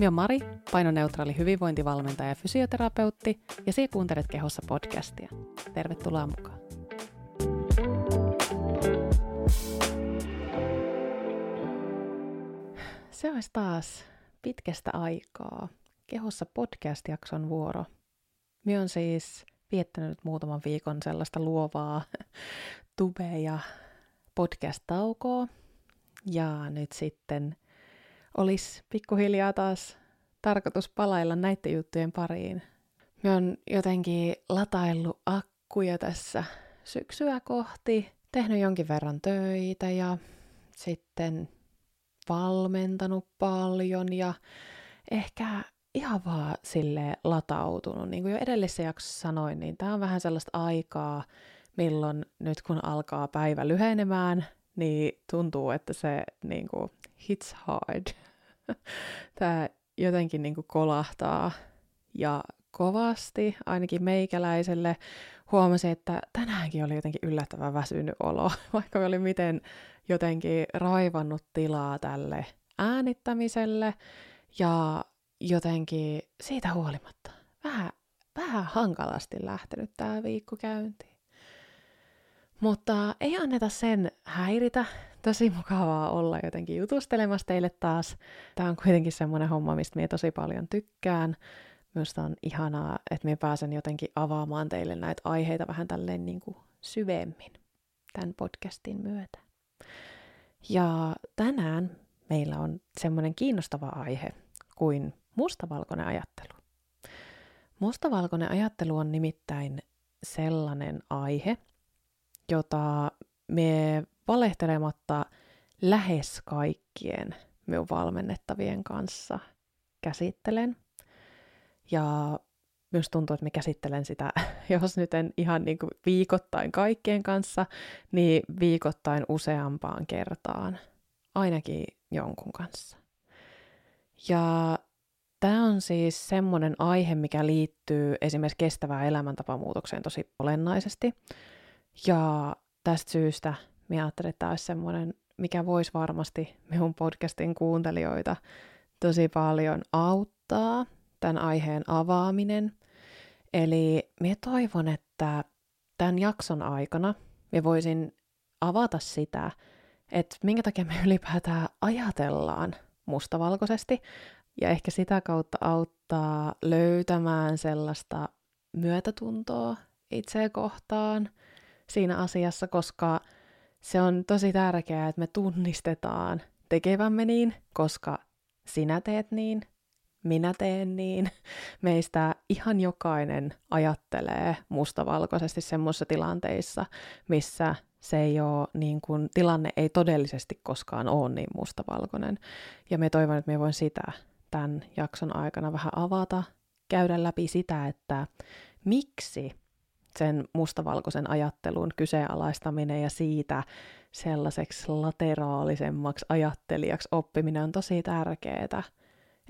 Minä olen Mari, painoneutraali hyvinvointivalmentaja ja fysioterapeutti, ja sinä kuuntelet Kehossa podcastia. Tervetuloa mukaan. Se olisi taas pitkästä aikaa. Kehossa podcast-jakson vuoro. Minä olen siis viettänyt muutaman viikon sellaista luovaa tube- ja podcast-taukoa. Ja nyt sitten olisi pikkuhiljaa taas tarkoitus palailla näiden juttujen pariin. Me on jotenkin lataillut akkuja tässä syksyä kohti, tehnyt jonkin verran töitä ja sitten valmentanut paljon ja ehkä ihan vaan sille latautunut. Niin kuin jo edellisessä jaksossa sanoin, niin tämä on vähän sellaista aikaa, milloin nyt kun alkaa päivä lyhenemään, niin tuntuu, että se niin kuin, hits hard. Tämä jotenkin niin kuin kolahtaa ja kovasti, ainakin meikäläiselle. Huomasin, että tänäänkin oli jotenkin yllättävän väsynyt olo, vaikka oli miten jotenkin raivannut tilaa tälle äänittämiselle ja jotenkin siitä huolimatta vähän, vähän hankalasti lähtenyt tämä viikko käyntiin. Mutta ei anneta sen häiritä. Tosi mukavaa olla jotenkin jutustelemassa teille taas. Tämä on kuitenkin semmoinen homma, mistä minä tosi paljon tykkään. Minusta on ihanaa, että minä pääsen jotenkin avaamaan teille näitä aiheita vähän tälleen niin kuin syvemmin tämän podcastin myötä. Ja tänään meillä on semmoinen kiinnostava aihe kuin mustavalkoinen ajattelu. Mustavalkoinen ajattelu on nimittäin sellainen aihe, jota me valehtelematta lähes kaikkien minun valmennettavien kanssa käsittelen. Ja myös tuntuu, että me käsittelen sitä, jos nyt en ihan niin kuin viikoittain kaikkien kanssa, niin viikoittain useampaan kertaan, ainakin jonkun kanssa. Ja tämä on siis semmoinen aihe, mikä liittyy esimerkiksi kestävään elämäntapamuutokseen tosi olennaisesti. Ja tästä syystä minä ajattelin, että tämä olisi semmoinen, mikä voisi varmasti minun podcastin kuuntelijoita tosi paljon auttaa, tämän aiheen avaaminen. Eli minä toivon, että tämän jakson aikana minä voisin avata sitä, että minkä takia me ylipäätään ajatellaan mustavalkoisesti, ja ehkä sitä kautta auttaa löytämään sellaista myötätuntoa itseä kohtaan – siinä asiassa, koska se on tosi tärkeää, että me tunnistetaan tekevämme niin, koska sinä teet niin, minä teen niin. Meistä ihan jokainen ajattelee mustavalkoisesti semmoisissa tilanteissa, missä se ei ole, niin kuin, tilanne ei todellisesti koskaan ole niin mustavalkoinen. Ja me toivon, että me voin sitä tämän jakson aikana vähän avata, käydä läpi sitä, että miksi sen mustavalkoisen ajattelun kyseenalaistaminen ja siitä sellaiseksi lateraalisemmaksi ajattelijaksi oppiminen on tosi tärkeää.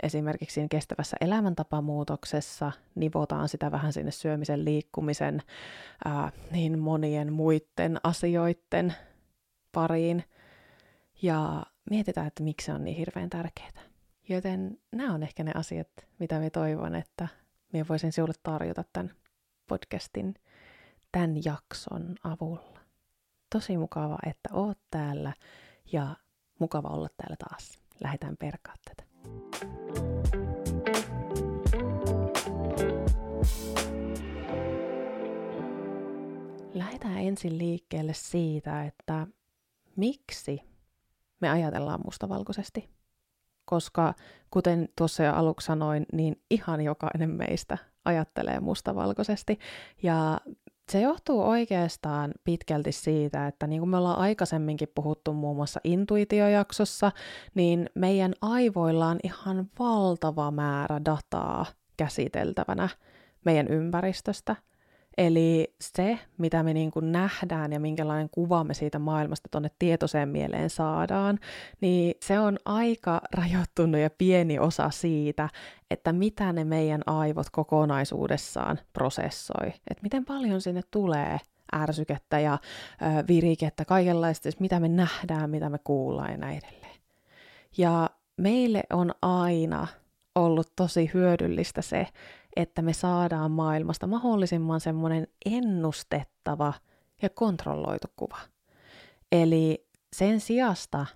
Esimerkiksi siinä kestävässä elämäntapamuutoksessa nivotaan sitä vähän sinne syömisen, liikkumisen, ää, niin monien muiden asioiden pariin. Ja mietitään, että miksi se on niin hirveän tärkeää. Joten nämä on ehkä ne asiat, mitä me toivon, että minä voisin sinulle tarjota tämän podcastin tämän jakson avulla. Tosi mukava, että oot täällä ja mukava olla täällä taas. Lähdetään perkaa tätä. Lähdetään ensin liikkeelle siitä, että miksi me ajatellaan mustavalkoisesti. Koska kuten tuossa jo aluksi sanoin, niin ihan jokainen meistä ajattelee mustavalkoisesti. Ja se johtuu oikeastaan pitkälti siitä, että niin kuin me ollaan aikaisemminkin puhuttu muun muassa intuitiojaksossa, niin meidän aivoilla on ihan valtava määrä dataa käsiteltävänä meidän ympäristöstä – Eli se, mitä me niin kuin nähdään ja minkälainen kuva me siitä maailmasta tuonne tietoiseen mieleen saadaan, niin se on aika rajoittunut ja pieni osa siitä, että mitä ne meidän aivot kokonaisuudessaan prosessoi. Että miten paljon sinne tulee ärsykettä ja ö, virikettä, kaikenlaista, siis mitä me nähdään, mitä me kuullaan ja näin edelleen. Ja meille on aina ollut tosi hyödyllistä se, että me saadaan maailmasta mahdollisimman semmoinen ennustettava ja kontrolloitu kuva. Eli sen sijasta,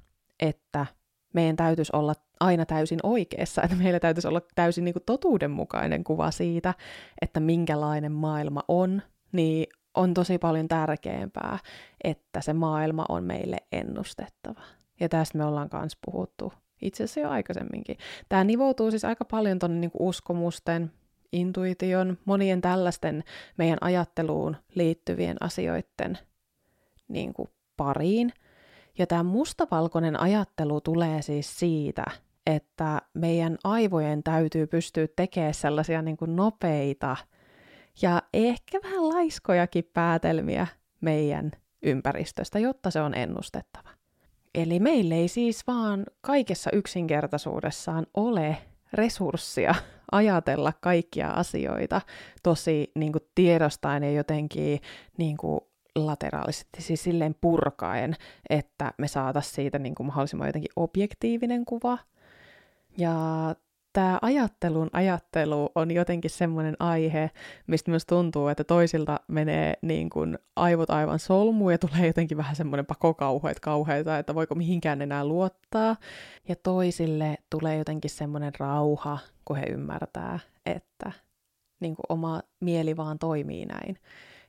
että meidän täytyisi olla aina täysin oikeassa, että meillä täytyisi olla täysin niin kuin totuudenmukainen kuva siitä, että minkälainen maailma on, niin on tosi paljon tärkeämpää, että se maailma on meille ennustettava. Ja tästä me ollaan myös puhuttu itse asiassa jo aikaisemminkin. Tämä nivoutuu siis aika paljon tuonne niin uskomusten, intuition, monien tällaisten meidän ajatteluun liittyvien asioiden niin kuin pariin. Ja tämä mustavalkoinen ajattelu tulee siis siitä, että meidän aivojen täytyy pystyä tekemään sellaisia niin kuin nopeita ja ehkä vähän laiskojakin päätelmiä meidän ympäristöstä, jotta se on ennustettava. Eli meillä ei siis vaan kaikessa yksinkertaisuudessaan ole resurssia ajatella kaikkia asioita tosi niin kuin tiedostaen ja jotenkin niin kuin lateraalisesti, siis silleen purkaen, että me saataisiin siitä niin kuin mahdollisimman jotenkin objektiivinen kuva. Ja tämä ajattelun ajattelu on jotenkin semmoinen aihe, mistä myös tuntuu, että toisilta menee niin kuin aivot aivan solmuun ja tulee jotenkin vähän semmoinen pakokauheet kauheita, että voiko mihinkään enää luottaa. Ja toisille tulee jotenkin semmoinen rauha, kun he ymmärtää, että niin kuin oma mieli vaan toimii näin.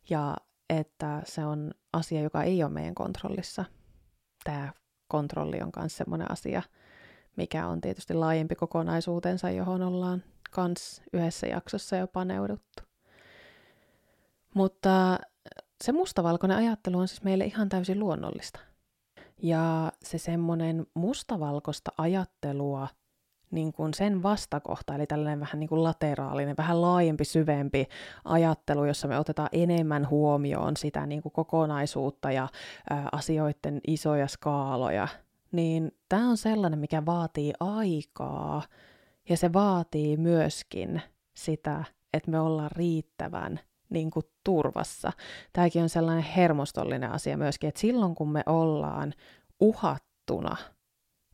Ja että se on asia, joka ei ole meidän kontrollissa. Tämä kontrolli on myös semmoinen asia, mikä on tietysti laajempi kokonaisuutensa, johon ollaan kans yhdessä jaksossa jo paneuduttu. Mutta se mustavalkoinen ajattelu on siis meille ihan täysin luonnollista. Ja se semmoinen mustavalkoista ajattelua – niin kuin sen vastakohta, eli tällainen vähän niin kuin lateraalinen, vähän laajempi, syvempi ajattelu, jossa me otetaan enemmän huomioon sitä niin kuin kokonaisuutta ja ä, asioiden isoja skaaloja, niin tämä on sellainen, mikä vaatii aikaa ja se vaatii myöskin sitä, että me ollaan riittävän niin kuin turvassa. Tämäkin on sellainen hermostollinen asia myöskin, että silloin kun me ollaan uhattuna –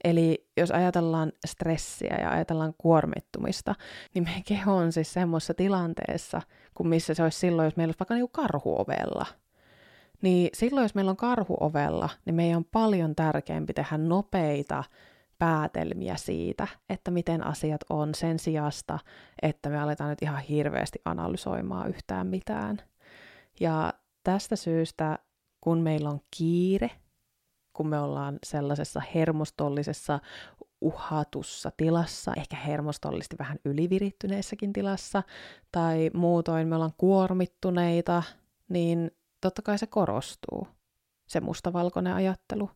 Eli jos ajatellaan stressiä ja ajatellaan kuormittumista, niin meidän keho on siis semmoisessa tilanteessa, kuin missä se olisi silloin, jos meillä olisi vaikka niin karhuovella. Niin silloin, jos meillä on karhuovella, niin meidän on paljon tärkeämpi tehdä nopeita päätelmiä siitä, että miten asiat on sen sijasta, että me aletaan nyt ihan hirveästi analysoimaan yhtään mitään. Ja tästä syystä, kun meillä on kiire kun me ollaan sellaisessa hermostollisessa uhatussa tilassa, ehkä hermostollisesti vähän ylivirittyneessäkin tilassa, tai muutoin me ollaan kuormittuneita, niin totta kai se korostuu, se mustavalkoinen ajattelu.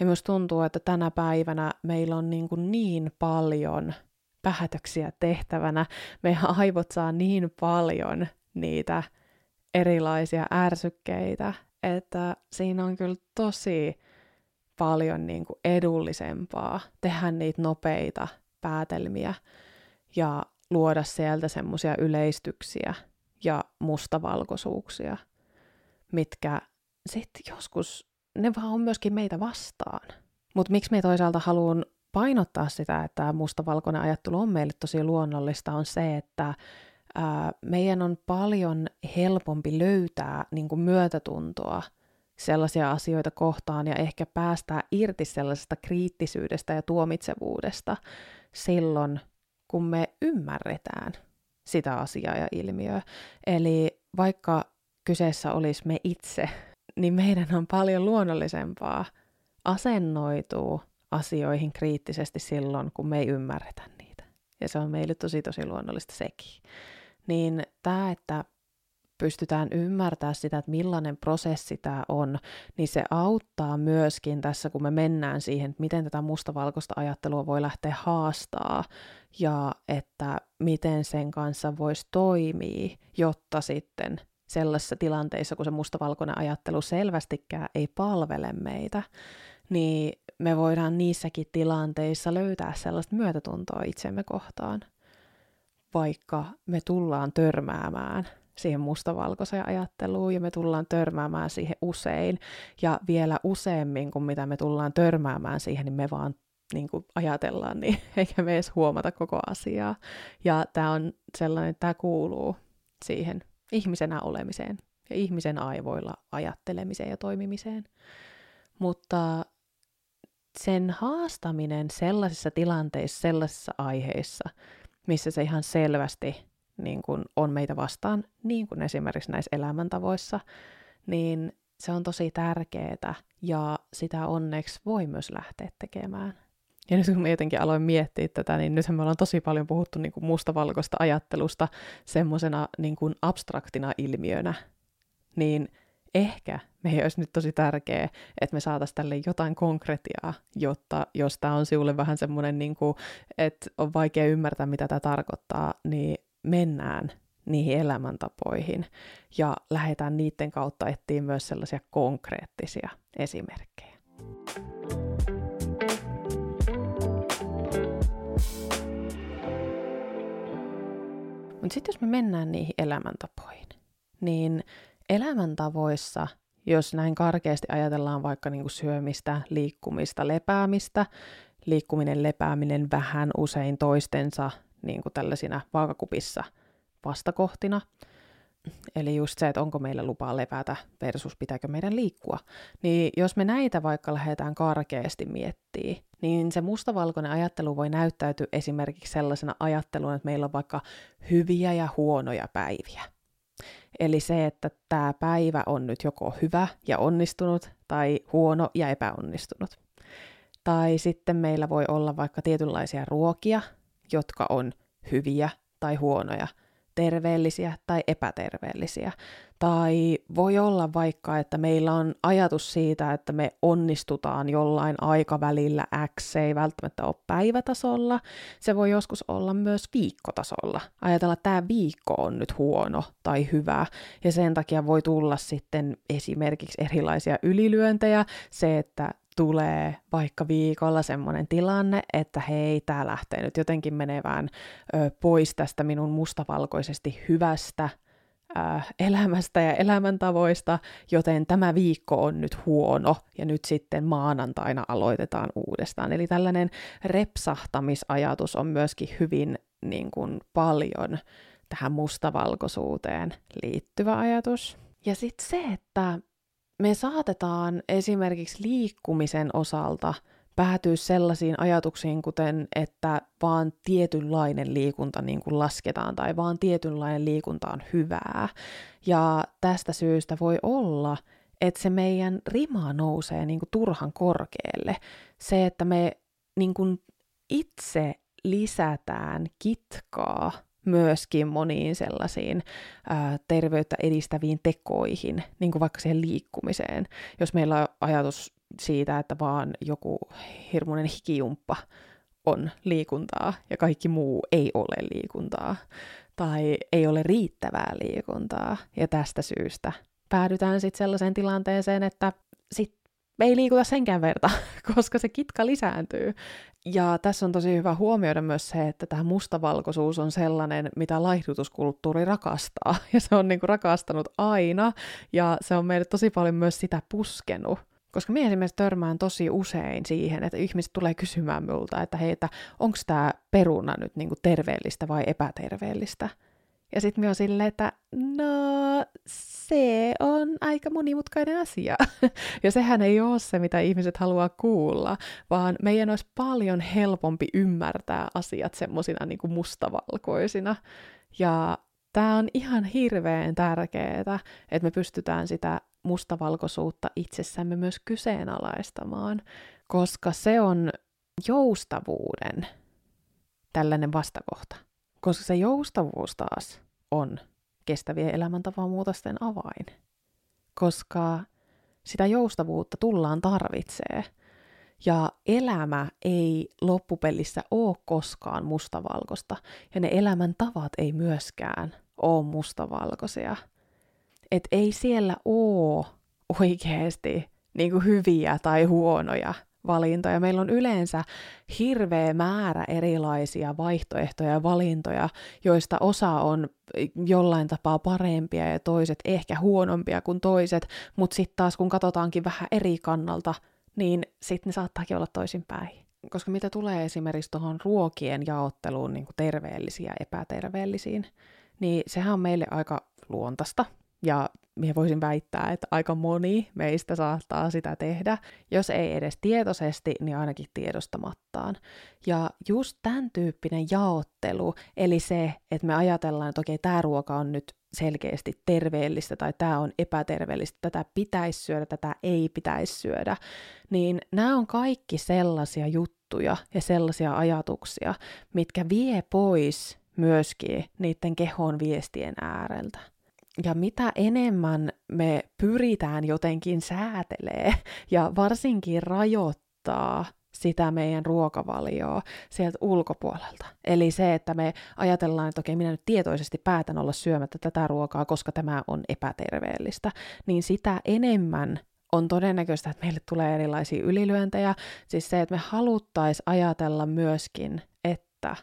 Ja myös tuntuu, että tänä päivänä meillä on niin, kuin niin paljon päätöksiä tehtävänä, meidän aivot saa niin paljon niitä erilaisia ärsykkeitä, että siinä on kyllä tosi paljon niin kuin edullisempaa tehdä niitä nopeita päätelmiä ja luoda sieltä semmoisia yleistyksiä ja mustavalkoisuuksia, mitkä sitten joskus, ne vaan on myöskin meitä vastaan. Mutta miksi me toisaalta haluan painottaa sitä, että mustavalkoinen ajattelu on meille tosi luonnollista, on se, että ää, meidän on paljon helpompi löytää niin kuin myötätuntoa – sellaisia asioita kohtaan ja ehkä päästää irti sellaisesta kriittisyydestä ja tuomitsevuudesta silloin, kun me ymmärretään sitä asiaa ja ilmiöä. Eli vaikka kyseessä olisi me itse, niin meidän on paljon luonnollisempaa asennoitua asioihin kriittisesti silloin, kun me ei ymmärretä niitä. Ja se on meille tosi tosi luonnollista sekin. Niin tämä, että pystytään ymmärtää sitä, että millainen prosessi tämä on, niin se auttaa myöskin tässä, kun me mennään siihen, että miten tätä mustavalkoista ajattelua voi lähteä haastaa ja että miten sen kanssa voisi toimia, jotta sitten sellaisissa tilanteissa, kun se mustavalkoinen ajattelu selvästikään ei palvele meitä, niin me voidaan niissäkin tilanteissa löytää sellaista myötätuntoa itsemme kohtaan, vaikka me tullaan törmäämään siihen mustavalkoiseen ajatteluun ja me tullaan törmäämään siihen usein ja vielä useammin kuin mitä me tullaan törmäämään siihen, niin me vaan niin kuin ajatellaan, niin eikä me edes huomata koko asiaa. Ja tämä on sellainen, että tämä kuuluu siihen ihmisenä olemiseen ja ihmisen aivoilla ajattelemiseen ja toimimiseen. Mutta sen haastaminen sellaisissa tilanteissa, sellaisissa aiheissa, missä se ihan selvästi niin kuin on meitä vastaan, niin kuin esimerkiksi näissä elämäntavoissa, niin se on tosi tärkeää ja sitä onneksi voi myös lähteä tekemään. Ja nyt kun mä jotenkin aloin miettiä tätä, niin nythän me ollaan tosi paljon puhuttu niin kuin mustavalkoista ajattelusta semmoisena niin kuin abstraktina ilmiönä, niin ehkä meidän olisi nyt tosi tärkeää, että me saataisiin tälle jotain konkretiaa, jotta jos tämä on sinulle vähän semmoinen, niin kuin, että on vaikea ymmärtää, mitä tämä tarkoittaa, niin mennään niihin elämäntapoihin ja lähdetään niiden kautta etsiä myös sellaisia konkreettisia esimerkkejä. Mutta sitten jos me mennään niihin elämäntapoihin, niin elämäntavoissa, jos näin karkeasti ajatellaan vaikka niinku syömistä, liikkumista, lepäämistä, liikkuminen, lepääminen vähän usein toistensa niin kuin tällaisina vaakakupissa vastakohtina. Eli just se, että onko meillä lupaa levätä versus pitääkö meidän liikkua. Niin jos me näitä vaikka lähdetään karkeasti miettimään, niin se mustavalkoinen ajattelu voi näyttäytyä esimerkiksi sellaisena ajatteluna, että meillä on vaikka hyviä ja huonoja päiviä. Eli se, että tämä päivä on nyt joko hyvä ja onnistunut tai huono ja epäonnistunut. Tai sitten meillä voi olla vaikka tietynlaisia ruokia, jotka on hyviä tai huonoja, terveellisiä tai epäterveellisiä. Tai voi olla vaikka, että meillä on ajatus siitä, että me onnistutaan jollain aikavälillä X, se ei välttämättä ole päivätasolla, se voi joskus olla myös viikkotasolla. Ajatella, että tämä viikko on nyt huono tai hyvä, ja sen takia voi tulla sitten esimerkiksi erilaisia ylilyöntejä, se, että tulee vaikka viikolla semmoinen tilanne, että hei, tämä lähtee nyt jotenkin menevään ö, pois tästä minun mustavalkoisesti hyvästä ö, elämästä ja elämäntavoista, joten tämä viikko on nyt huono ja nyt sitten maanantaina aloitetaan uudestaan. Eli tällainen repsahtamisajatus on myöskin hyvin niin kuin, paljon tähän mustavalkoisuuteen liittyvä ajatus. Ja sitten se, että me saatetaan esimerkiksi liikkumisen osalta päätyä sellaisiin ajatuksiin, kuten että vaan tietynlainen liikunta niin kuin lasketaan tai vaan tietynlainen liikunta on hyvää. Ja tästä syystä voi olla, että se meidän rima nousee niin kuin turhan korkealle. Se, että me niin kuin itse lisätään kitkaa myöskin moniin sellaisiin ää, terveyttä edistäviin tekoihin, niin kuin vaikka siihen liikkumiseen. Jos meillä on ajatus siitä, että vaan joku hirmuinen hikijumppa on liikuntaa ja kaikki muu ei ole liikuntaa tai ei ole riittävää liikuntaa ja tästä syystä päädytään sitten sellaiseen tilanteeseen, että sit ei liikuta senkään verta, koska se kitka lisääntyy. Ja tässä on tosi hyvä huomioida myös se, että tämä mustavalkoisuus on sellainen, mitä laihdutuskulttuuri rakastaa. Ja se on niinku rakastanut aina, ja se on meille tosi paljon myös sitä puskenut. Koska minä esimerkiksi törmään tosi usein siihen, että ihmiset tulee kysymään minulta, että hei, että onko tämä peruna nyt niinku terveellistä vai epäterveellistä. Ja sitten me on silleen, että no se on aika monimutkainen asia. ja sehän ei ole se, mitä ihmiset haluaa kuulla, vaan meidän olisi paljon helpompi ymmärtää asiat semmoisina niin kuin mustavalkoisina. Ja tämä on ihan hirveän tärkeää, että me pystytään sitä mustavalkoisuutta itsessämme myös kyseenalaistamaan, koska se on joustavuuden tällainen vastakohta. Koska se joustavuus taas on kestävien elämäntapamuutosten avain. Koska sitä joustavuutta tullaan tarvitsee. Ja elämä ei loppupelissä ole koskaan mustavalkoista. Ja ne elämäntavat ei myöskään ole mustavalkoisia. Et ei siellä ole oikeasti niin hyviä tai huonoja valintoja. Meillä on yleensä hirveä määrä erilaisia vaihtoehtoja ja valintoja, joista osa on jollain tapaa parempia ja toiset ehkä huonompia kuin toiset, mutta sitten taas kun katsotaankin vähän eri kannalta, niin sitten ne saattaakin olla toisinpäin. koska mitä tulee esimerkiksi tuohon ruokien jaotteluun niin kuin terveellisiä ja epäterveellisiin, niin sehän on meille aika luontaista. Ja minä voisin väittää, että aika moni meistä saattaa sitä tehdä, jos ei edes tietoisesti, niin ainakin tiedostamattaan. Ja just tämän tyyppinen jaottelu, eli se, että me ajatellaan, että okei, tämä ruoka on nyt selkeästi terveellistä tai tämä on epäterveellistä, tätä pitäisi syödä, tätä ei pitäisi syödä, niin nämä on kaikki sellaisia juttuja ja sellaisia ajatuksia, mitkä vie pois myöskin niiden kehon viestien ääreltä. Ja mitä enemmän me pyritään jotenkin säätelee ja varsinkin rajoittaa sitä meidän ruokavalioa sieltä ulkopuolelta. Eli se, että me ajatellaan, että okei, minä nyt tietoisesti päätän olla syömättä tätä ruokaa, koska tämä on epäterveellistä, niin sitä enemmän on todennäköistä, että meille tulee erilaisia ylilyöntejä. Siis se, että me haluttaisiin ajatella myöskin, että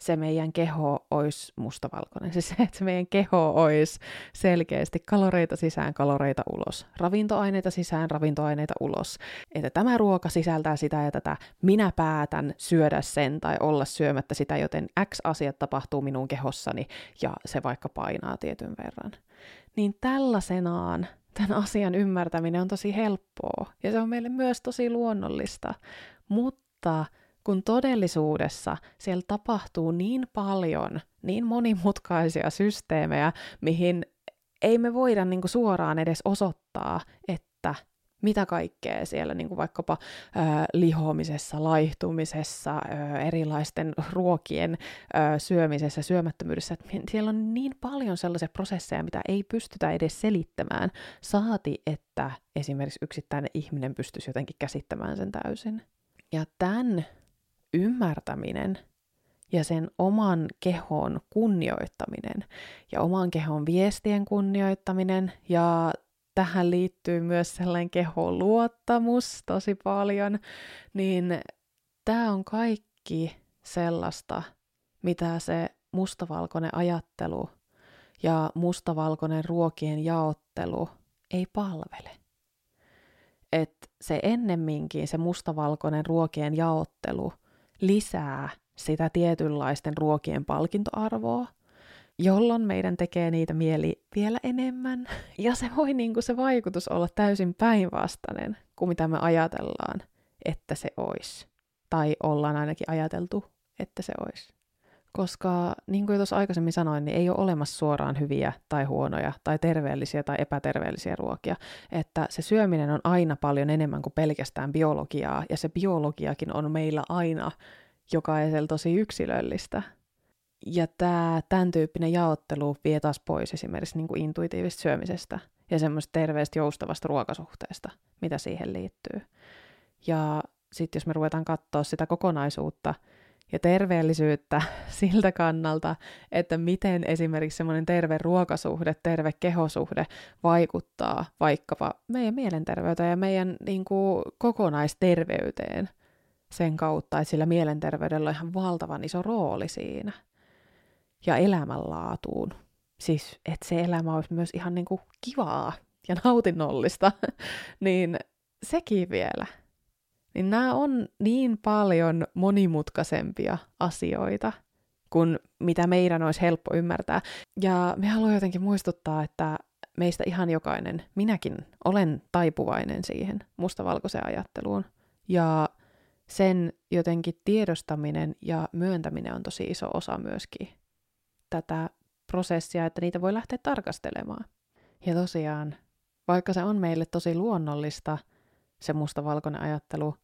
se meidän keho olisi mustavalkoinen. Siis se, että se meidän keho olisi selkeästi kaloreita sisään, kaloreita ulos. Ravintoaineita sisään, ravintoaineita ulos. Että tämä ruoka sisältää sitä ja tätä. Minä päätän syödä sen tai olla syömättä sitä, joten X asiat tapahtuu minun kehossani ja se vaikka painaa tietyn verran. Niin tällaisenaan tämän asian ymmärtäminen on tosi helppoa ja se on meille myös tosi luonnollista. Mutta kun todellisuudessa siellä tapahtuu niin paljon, niin monimutkaisia systeemejä, mihin ei me voida niin kuin suoraan edes osoittaa, että mitä kaikkea siellä niin kuin vaikkapa ö, lihomisessa, laihtumisessa, ö, erilaisten ruokien ö, syömisessä, syömättömyydessä, että siellä on niin paljon sellaisia prosesseja, mitä ei pystytä edes selittämään, saati, että esimerkiksi yksittäinen ihminen pystyisi jotenkin käsittämään sen täysin. Ja tämän ymmärtäminen ja sen oman kehon kunnioittaminen ja oman kehon viestien kunnioittaminen ja tähän liittyy myös sellainen kehon luottamus tosi paljon, niin tämä on kaikki sellaista, mitä se mustavalkoinen ajattelu ja mustavalkoinen ruokien jaottelu ei palvele. Et se ennemminkin se mustavalkoinen ruokien jaottelu – lisää sitä tietynlaisten ruokien palkintoarvoa, jolloin meidän tekee niitä mieli vielä enemmän. Ja se voi niin kuin se vaikutus olla täysin päinvastainen kuin mitä me ajatellaan, että se olisi. Tai ollaan ainakin ajateltu, että se olisi koska niin kuin tuossa aikaisemmin sanoin, niin ei ole olemassa suoraan hyviä tai huonoja tai terveellisiä tai epäterveellisiä ruokia, että se syöminen on aina paljon enemmän kuin pelkästään biologiaa, ja se biologiakin on meillä aina jokaisella tosi yksilöllistä. Ja tämä tämän tyyppinen jaottelu vie taas pois esimerkiksi niin kuin intuitiivista syömisestä ja semmoista terveestä joustavasta ruokasuhteesta, mitä siihen liittyy. Ja sitten jos me ruvetaan katsoa sitä kokonaisuutta, ja terveellisyyttä siltä kannalta, että miten esimerkiksi semmoinen terve ruokasuhde, terve kehosuhde vaikuttaa vaikkapa meidän mielenterveyteen ja meidän niin kuin, kokonaisterveyteen sen kautta, että sillä mielenterveydellä on ihan valtavan iso rooli siinä. Ja elämänlaatuun. Siis, että se elämä olisi myös ihan niin kuin kivaa ja nautinnollista, niin sekin vielä niin nämä on niin paljon monimutkaisempia asioita kuin mitä meidän olisi helppo ymmärtää. Ja me haluan jotenkin muistuttaa, että meistä ihan jokainen, minäkin olen taipuvainen siihen mustavalkoiseen ajatteluun. Ja sen jotenkin tiedostaminen ja myöntäminen on tosi iso osa myöskin tätä prosessia, että niitä voi lähteä tarkastelemaan. Ja tosiaan, vaikka se on meille tosi luonnollista, se mustavalkoinen ajattelu,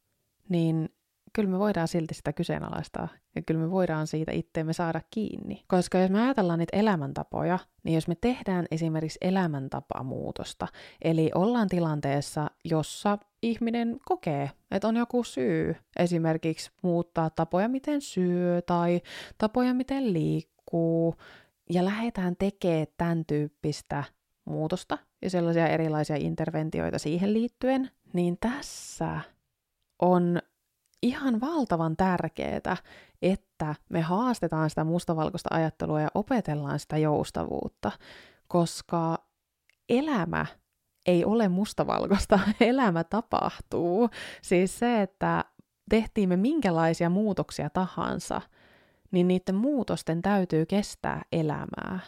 niin kyllä me voidaan silti sitä kyseenalaistaa ja kyllä me voidaan siitä itteemme saada kiinni. Koska jos me ajatellaan niitä elämäntapoja, niin jos me tehdään esimerkiksi elämäntapamuutosta, eli ollaan tilanteessa, jossa ihminen kokee, että on joku syy esimerkiksi muuttaa tapoja, miten syö tai tapoja, miten liikkuu, ja lähdetään tekemään tämän tyyppistä muutosta ja sellaisia erilaisia interventioita siihen liittyen, niin tässä on ihan valtavan tärkeää, että me haastetaan sitä mustavalkoista ajattelua ja opetellaan sitä joustavuutta, koska elämä ei ole mustavalkoista, elämä tapahtuu. Siis se, että tehtiin me minkälaisia muutoksia tahansa, niin niiden muutosten täytyy kestää elämää.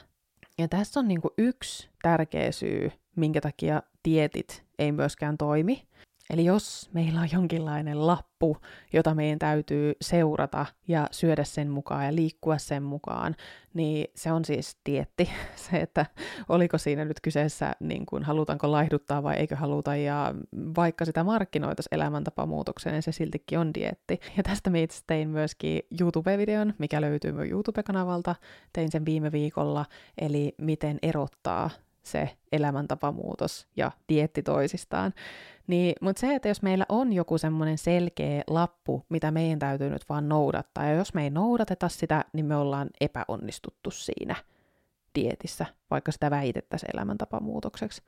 Ja tässä on niin yksi tärkeä syy, minkä takia tietit ei myöskään toimi. Eli jos meillä on jonkinlainen lappu, jota meidän täytyy seurata ja syödä sen mukaan ja liikkua sen mukaan, niin se on siis dietti. Se, että oliko siinä nyt kyseessä, niin kuin, halutaanko laihduttaa vai eikö haluta, ja vaikka sitä markkinoitaisiin elämäntapamuutokseen, niin se siltikin on dietti. Ja tästä me itse tein myöskin YouTube-videon, mikä löytyy minun YouTube-kanavalta. Tein sen viime viikolla, eli miten erottaa se elämäntapamuutos ja dietti toisistaan. Niin, mutta se, että jos meillä on joku semmoinen selkeä lappu, mitä meidän täytyy nyt vaan noudattaa, ja jos me ei noudateta sitä, niin me ollaan epäonnistuttu siinä dietissä, vaikka sitä väitettäisiin elämäntapamuutokseksi,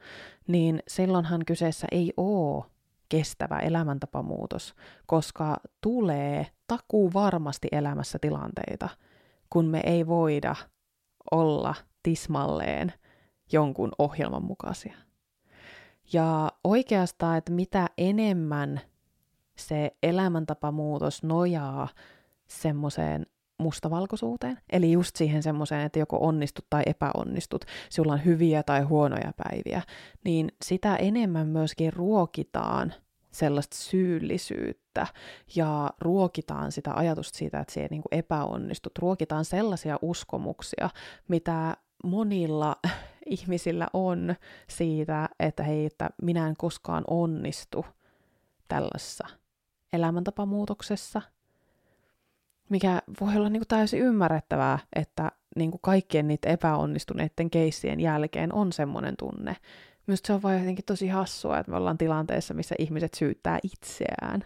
niin silloinhan kyseessä ei ole kestävä elämäntapamuutos, koska tulee takuu varmasti elämässä tilanteita, kun me ei voida olla tismalleen jonkun ohjelman mukaisia. Ja oikeastaan, että mitä enemmän se elämäntapamuutos nojaa semmoiseen mustavalkoisuuteen, eli just siihen semmoiseen, että joko onnistut tai epäonnistut, sulla on hyviä tai huonoja päiviä, niin sitä enemmän myöskin ruokitaan sellaista syyllisyyttä ja ruokitaan sitä ajatusta siitä, että siellä niin epäonnistut, ruokitaan sellaisia uskomuksia, mitä monilla ihmisillä on siitä, että hei, että minä en koskaan onnistu tällaisessa elämäntapamuutoksessa, mikä voi olla niin kuin täysin ymmärrettävää, että niin kuin kaikkien niiden epäonnistuneiden keissien jälkeen on semmoinen tunne. Minusta se on vain jotenkin tosi hassua, että me ollaan tilanteessa, missä ihmiset syyttää itseään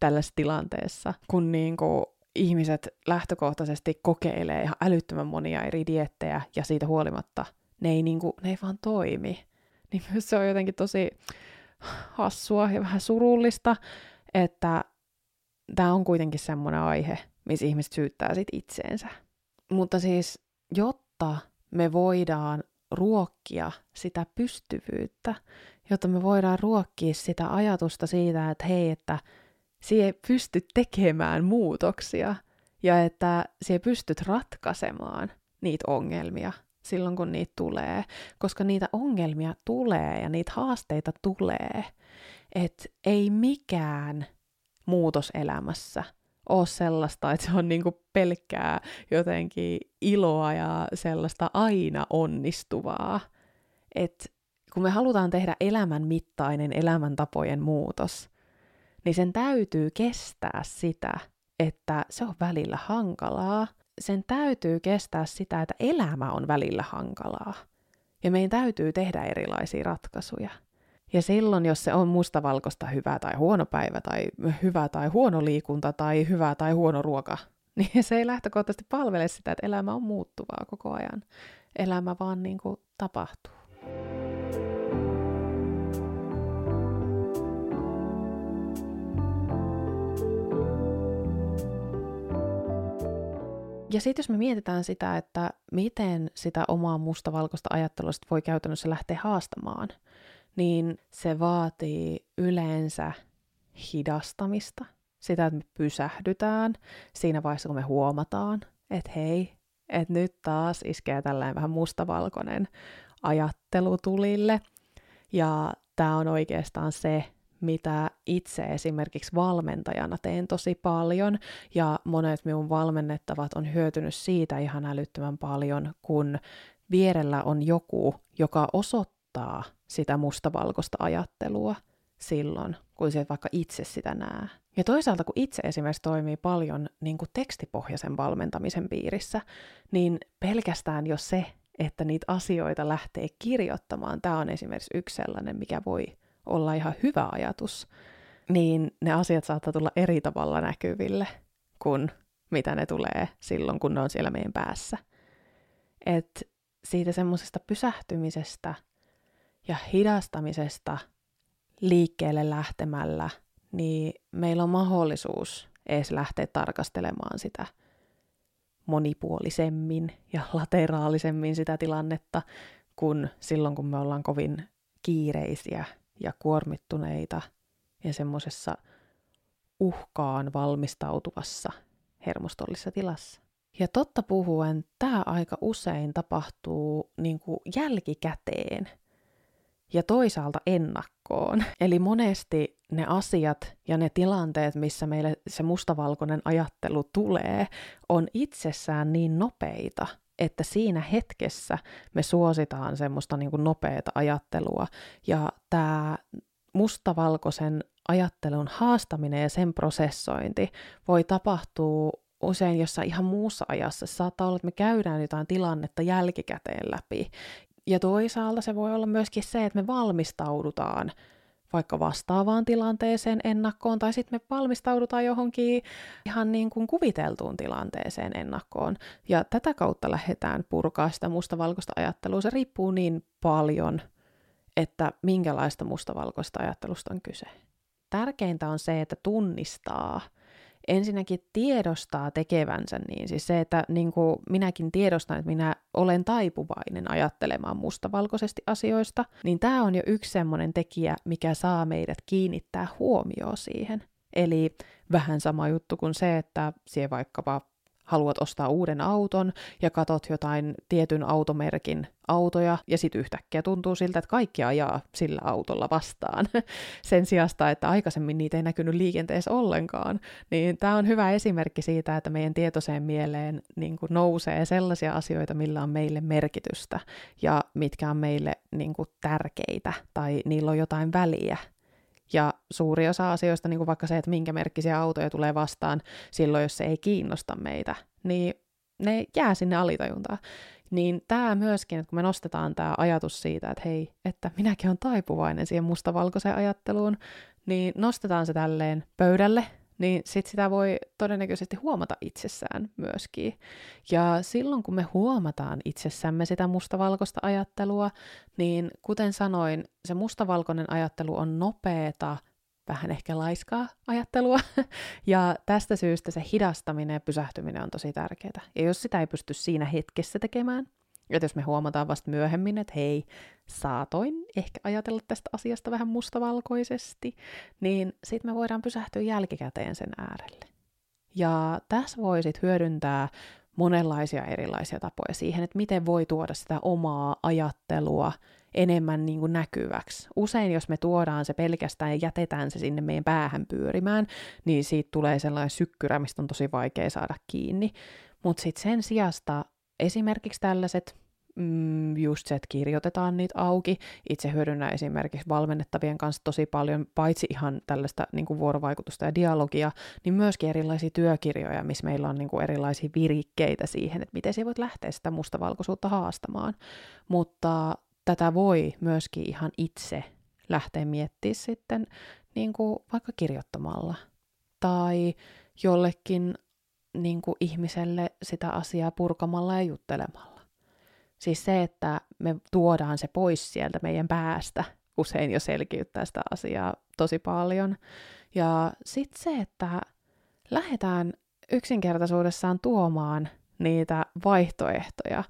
tällaisessa tilanteessa, kun niin kuin ihmiset lähtökohtaisesti kokeilee ihan älyttömän monia eri diettejä ja siitä huolimatta ne ei, niinku, ne ei vaan toimi. Niin myös se on jotenkin tosi hassua ja vähän surullista, että tämä on kuitenkin semmoinen aihe, missä ihmiset syyttää sit itseensä. Mutta siis, jotta me voidaan ruokkia sitä pystyvyyttä, jotta me voidaan ruokkia sitä ajatusta siitä, että hei, että sie pysty tekemään muutoksia ja että sie pystyt ratkaisemaan niitä ongelmia silloin, kun niitä tulee, koska niitä ongelmia tulee ja niitä haasteita tulee, että ei mikään muutos elämässä ole sellaista, että se on niinku pelkkää jotenkin iloa ja sellaista aina onnistuvaa. että kun me halutaan tehdä elämän mittainen elämäntapojen muutos, niin sen täytyy kestää sitä, että se on välillä hankalaa. Sen täytyy kestää sitä, että elämä on välillä hankalaa. Ja meidän täytyy tehdä erilaisia ratkaisuja. Ja silloin, jos se on mustavalkoista hyvä tai huono päivä, tai hyvä tai huono liikunta, tai hyvä tai huono ruoka, niin se ei lähtökohtaisesti palvele sitä, että elämä on muuttuvaa koko ajan. Elämä vaan niin kuin tapahtuu. Ja sitten jos me mietitään sitä, että miten sitä omaa mustavalkoista ajattelua voi käytännössä lähteä haastamaan, niin se vaatii yleensä hidastamista, sitä, että me pysähdytään siinä vaiheessa, kun me huomataan, että hei, että nyt taas iskee tällainen vähän mustavalkoinen ajattelu tulille. Ja tämä on oikeastaan se, mitä itse esimerkiksi valmentajana teen tosi paljon, ja monet minun valmennettavat on hyötynyt siitä ihan älyttömän paljon, kun vierellä on joku, joka osoittaa sitä mustavalkoista ajattelua silloin, kun se vaikka itse sitä näe. Ja toisaalta, kun itse esimerkiksi toimii paljon niin kuin tekstipohjaisen valmentamisen piirissä, niin pelkästään jo se, että niitä asioita lähtee kirjoittamaan, tämä on esimerkiksi yksi sellainen, mikä voi olla ihan hyvä ajatus, niin ne asiat saattaa tulla eri tavalla näkyville kuin mitä ne tulee silloin, kun ne on siellä meidän päässä. Et siitä semmoisesta pysähtymisestä ja hidastamisesta liikkeelle lähtemällä, niin meillä on mahdollisuus edes lähteä tarkastelemaan sitä monipuolisemmin ja lateraalisemmin sitä tilannetta, kun silloin kun me ollaan kovin kiireisiä ja kuormittuneita ja semmoisessa uhkaan valmistautuvassa hermostollisessa tilassa. Ja totta puhuen, tämä aika usein tapahtuu niin kuin jälkikäteen ja toisaalta ennakkoon. Eli monesti ne asiat ja ne tilanteet, missä meille se mustavalkoinen ajattelu tulee, on itsessään niin nopeita, että siinä hetkessä me suositaan semmoista niin kuin nopeata ajattelua. Ja tämä mustavalkoisen ajattelun haastaminen ja sen prosessointi voi tapahtua usein jossain ihan muussa ajassa. Se saattaa olla, että me käydään jotain tilannetta jälkikäteen läpi. Ja toisaalta se voi olla myöskin se, että me valmistaudutaan vaikka vastaavaan tilanteeseen ennakkoon, tai sitten me valmistaudutaan johonkin ihan niin kuin kuviteltuun tilanteeseen ennakkoon. Ja tätä kautta lähdetään purkaa sitä mustavalkoista ajattelua. Se riippuu niin paljon, että minkälaista mustavalkoista ajattelusta on kyse. Tärkeintä on se, että tunnistaa – ensinnäkin tiedostaa tekevänsä niin, siis se, että niin kuin minäkin tiedostan, että minä olen taipuvainen ajattelemaan mustavalkoisesti asioista, niin tämä on jo yksi semmoinen tekijä, mikä saa meidät kiinnittää huomioon siihen. Eli vähän sama juttu kuin se, että sie vaikkapa haluat ostaa uuden auton ja katot jotain tietyn automerkin autoja ja sitten yhtäkkiä tuntuu siltä, että kaikki ajaa sillä autolla vastaan. Sen sijasta, että aikaisemmin niitä ei näkynyt liikenteessä ollenkaan. Niin tämä on hyvä esimerkki siitä, että meidän tietoiseen mieleen niin kuin nousee sellaisia asioita, millä on meille merkitystä ja mitkä on meille niin kuin tärkeitä tai niillä on jotain väliä ja suuri osa asioista, niin kuin vaikka se, että minkä merkkisiä autoja tulee vastaan silloin, jos se ei kiinnosta meitä, niin ne jää sinne alitajuntaan. Niin tämä myöskin, että kun me nostetaan tämä ajatus siitä, että hei, että minäkin olen taipuvainen siihen mustavalkoiseen ajatteluun, niin nostetaan se tälleen pöydälle niin sit sitä voi todennäköisesti huomata itsessään myöskin. Ja silloin kun me huomataan itsessämme sitä mustavalkoista ajattelua, niin kuten sanoin, se mustavalkoinen ajattelu on nopeeta, vähän ehkä laiskaa ajattelua, ja tästä syystä se hidastaminen ja pysähtyminen on tosi tärkeää. Ja jos sitä ei pysty siinä hetkessä tekemään, että jos me huomataan vasta myöhemmin, että hei, saatoin ehkä ajatella tästä asiasta vähän mustavalkoisesti, niin sitten me voidaan pysähtyä jälkikäteen sen äärelle. Ja tässä voi sitten hyödyntää monenlaisia erilaisia tapoja siihen, että miten voi tuoda sitä omaa ajattelua enemmän niin kuin näkyväksi. Usein jos me tuodaan se pelkästään ja jätetään se sinne meidän päähän pyörimään, niin siitä tulee sellainen sykkyrä, mistä on tosi vaikea saada kiinni. Mutta sitten sen sijasta esimerkiksi tällaiset mm, just se, että kirjoitetaan niitä auki. Itse hyödynnän esimerkiksi valmennettavien kanssa tosi paljon, paitsi ihan tällaista niin kuin vuorovaikutusta ja dialogia, niin myöskin erilaisia työkirjoja, missä meillä on niin kuin erilaisia virikkeitä siihen, että miten sä voit lähteä sitä mustavalkoisuutta haastamaan. Mutta tätä voi myöskin ihan itse lähteä miettimään sitten niin kuin vaikka kirjoittamalla tai jollekin niin kuin ihmiselle sitä asiaa purkamalla ja juttelemalla. Siis se, että me tuodaan se pois sieltä meidän päästä, usein jo selkiyttää sitä asiaa tosi paljon. Ja sitten se, että lähdetään yksinkertaisuudessaan tuomaan niitä vaihtoehtoja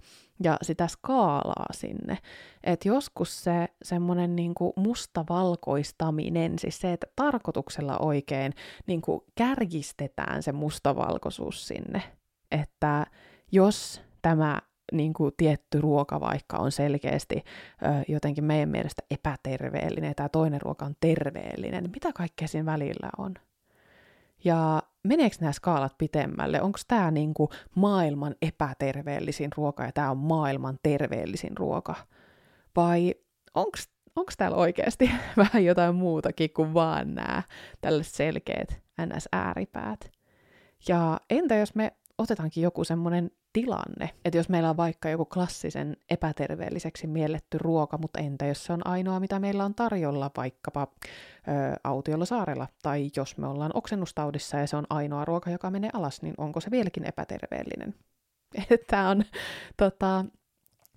ja sitä skaalaa sinne. Että joskus se semmoinen niinku mustavalkoistaminen, siis se, että tarkoituksella oikein niinku kärjistetään se mustavalkoisuus sinne. Että jos tämä niin kuin tietty ruoka vaikka on selkeästi ö, jotenkin meidän mielestä epäterveellinen tämä toinen ruoka on terveellinen, niin mitä kaikkea siinä välillä on? Ja meneekö nämä skaalat pitemmälle? Onko tämä niinku maailman epäterveellisin ruoka ja tämä on maailman terveellisin ruoka? Vai onko täällä oikeasti vähän jotain muutakin kuin vaan nämä tällaiset selkeät NS-ääripäät? Ja entä jos me otetaankin joku semmoinen tilanne, että jos meillä on vaikka joku klassisen epäterveelliseksi mielletty ruoka, mutta entä jos se on ainoa, mitä meillä on tarjolla vaikkapa ö, autiolla saarella, tai jos me ollaan oksennustaudissa ja se on ainoa ruoka, joka menee alas, niin onko se vieläkin epäterveellinen? Tämä on, tota,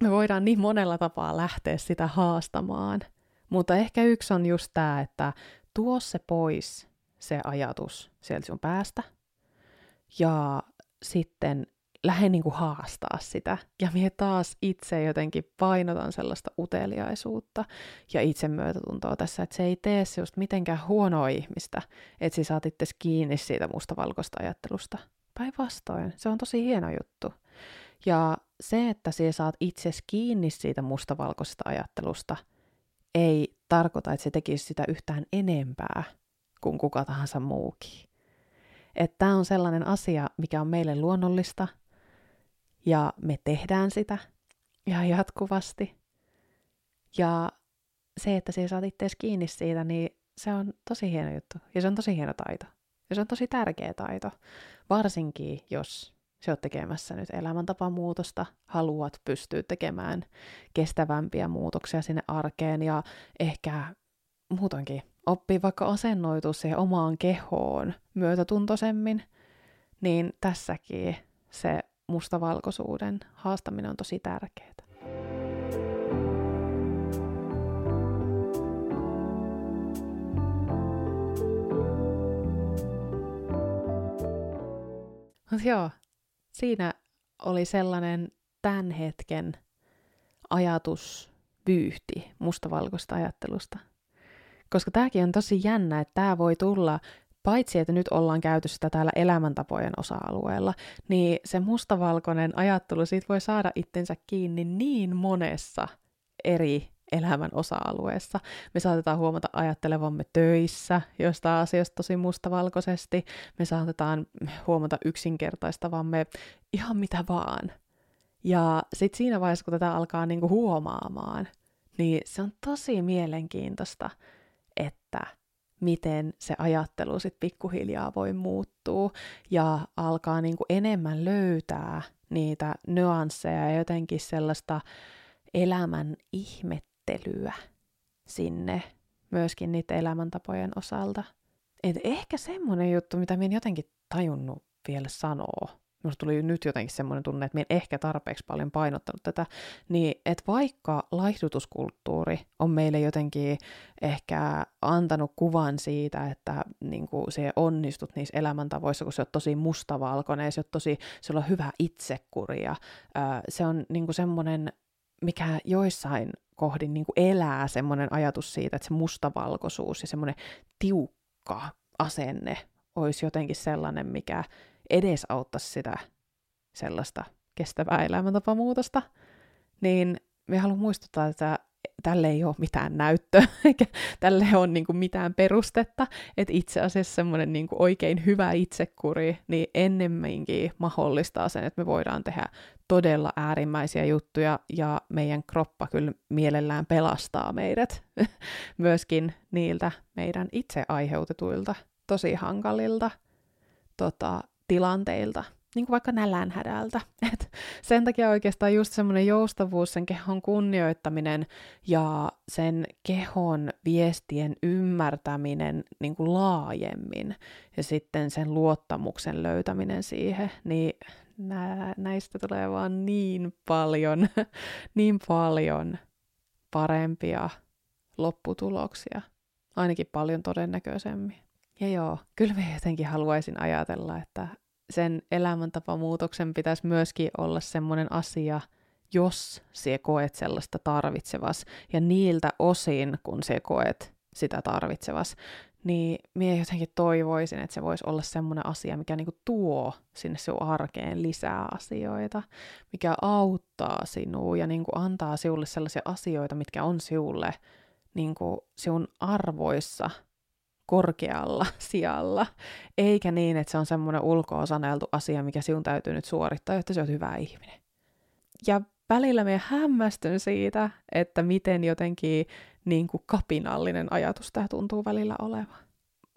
me voidaan niin monella tapaa lähteä sitä haastamaan, mutta ehkä yksi on just tämä, että tuo se pois se ajatus sieltä sun päästä, ja sitten lähden niin kuin haastaa sitä. Ja minä taas itse jotenkin painotan sellaista uteliaisuutta ja itsemyötätuntoa tässä, että se ei tee se just mitenkään huonoa ihmistä, että sä saat itse kiinni siitä mustavalkoista ajattelusta. Päinvastoin, se on tosi hieno juttu. Ja se, että sä saat itse kiinni siitä mustavalkoisesta ajattelusta, ei tarkoita, että se tekisi sitä yhtään enempää kuin kuka tahansa muukin. Että tämä on sellainen asia, mikä on meille luonnollista, ja me tehdään sitä ihan jatkuvasti. Ja se, että sä saat itseäsi kiinni siitä, niin se on tosi hieno juttu. Ja se on tosi hieno taito. Ja se on tosi tärkeä taito. Varsinkin, jos sä oot tekemässä nyt elämäntapamuutosta, haluat pystyä tekemään kestävämpiä muutoksia sinne arkeen ja ehkä muutoinkin oppii vaikka asennoitua siihen omaan kehoon myötätuntoisemmin, niin tässäkin se mustavalkoisuuden haastaminen on tosi tärkeää. Mutta joo, siinä oli sellainen tämän hetken ajatusvyyhti mustavalkoista ajattelusta. Koska tämäkin on tosi jännä, että tämä voi tulla, paitsi että nyt ollaan käyty sitä täällä elämäntapojen osa-alueella, niin se mustavalkoinen ajattelu siitä voi saada itsensä kiinni niin monessa eri elämän osa-alueessa. Me saatetaan huomata ajattelevamme töissä joista asioista tosi mustavalkoisesti. Me saatetaan huomata yksinkertaistavamme ihan mitä vaan. Ja sitten siinä vaiheessa, kun tätä alkaa niinku huomaamaan, niin se on tosi mielenkiintoista, että miten se ajattelu sitten pikkuhiljaa voi muuttua ja alkaa niinku enemmän löytää niitä nyansseja ja jotenkin sellaista elämän ihmettelyä sinne myöskin niiden elämäntapojen osalta. Et ehkä semmoinen juttu, mitä minä jotenkin tajunnut vielä sanoa, minusta tuli nyt jotenkin semmoinen tunne, että minä en ehkä tarpeeksi paljon painottanut tätä, niin että vaikka laihdutuskulttuuri on meille jotenkin ehkä antanut kuvan siitä, että niin kuin se onnistut niissä elämäntavoissa, kun se on tosi mustavalkoinen, se on tosi, se on hyvä itsekuri ja se on niin kuin semmoinen, mikä joissain kohdin niin kuin elää semmoinen ajatus siitä, että se mustavalkoisuus ja semmoinen tiukka asenne olisi jotenkin sellainen, mikä edesauttaisi sitä sellaista kestävää elämäntapamuutosta, niin me haluan muistuttaa, että tälle ei ole mitään näyttöä, eikä tälle ole niin kuin mitään perustetta, että itse asiassa semmoinen niin kuin oikein hyvä itsekuri, niin ennemminkin mahdollistaa sen, että me voidaan tehdä todella äärimmäisiä juttuja, ja meidän kroppa kyllä mielellään pelastaa meidät myöskin niiltä meidän itse aiheutetuilta tosi hankalilta tota, tilanteilta, niin kuin vaikka nälänhädältä. Et sen takia oikeastaan just semmoinen joustavuus, sen kehon kunnioittaminen ja sen kehon viestien ymmärtäminen niin kuin laajemmin ja sitten sen luottamuksen löytäminen siihen, niin nä- näistä tulee vaan niin paljon, niin paljon parempia lopputuloksia, ainakin paljon todennäköisemmin. Ja joo, kyllä mä jotenkin haluaisin ajatella, että sen elämäntapamuutoksen pitäisi myöskin olla semmoinen asia, jos se koet sellaista tarvitsevas, ja niiltä osin, kun se koet sitä tarvitsevas, niin minä jotenkin toivoisin, että se voisi olla semmoinen asia, mikä niinku tuo sinne sinun arkeen lisää asioita, mikä auttaa sinua ja niinku antaa sinulle sellaisia asioita, mitkä on sinulle niinku sinun arvoissa korkealla sijalla, eikä niin, että se on semmoinen ulkoa saneltu asia, mikä sinun täytyy nyt suorittaa, jotta se on hyvä ihminen. Ja välillä me hämmästyn siitä, että miten jotenkin niin kuin kapinallinen ajatus tämä tuntuu välillä olevan.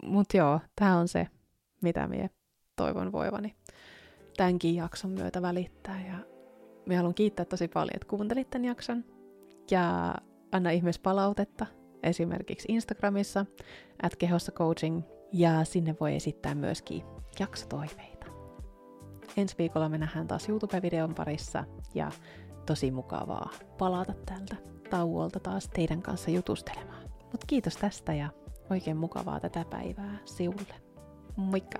Mutta joo, tämä on se, mitä minä toivon voivani tämänkin jakson myötä välittää. Ja minä haluan kiittää tosi paljon, että kuuntelit tämän jakson. Ja anna ihmeessä palautetta esimerkiksi Instagramissa, at kehossa coaching, ja sinne voi esittää myöskin jaksotoiveita. Ensi viikolla me nähdään taas YouTube-videon parissa, ja tosi mukavaa palata tältä tauolta taas teidän kanssa jutustelemaan. Mutta kiitos tästä ja oikein mukavaa tätä päivää siulle. Moikka!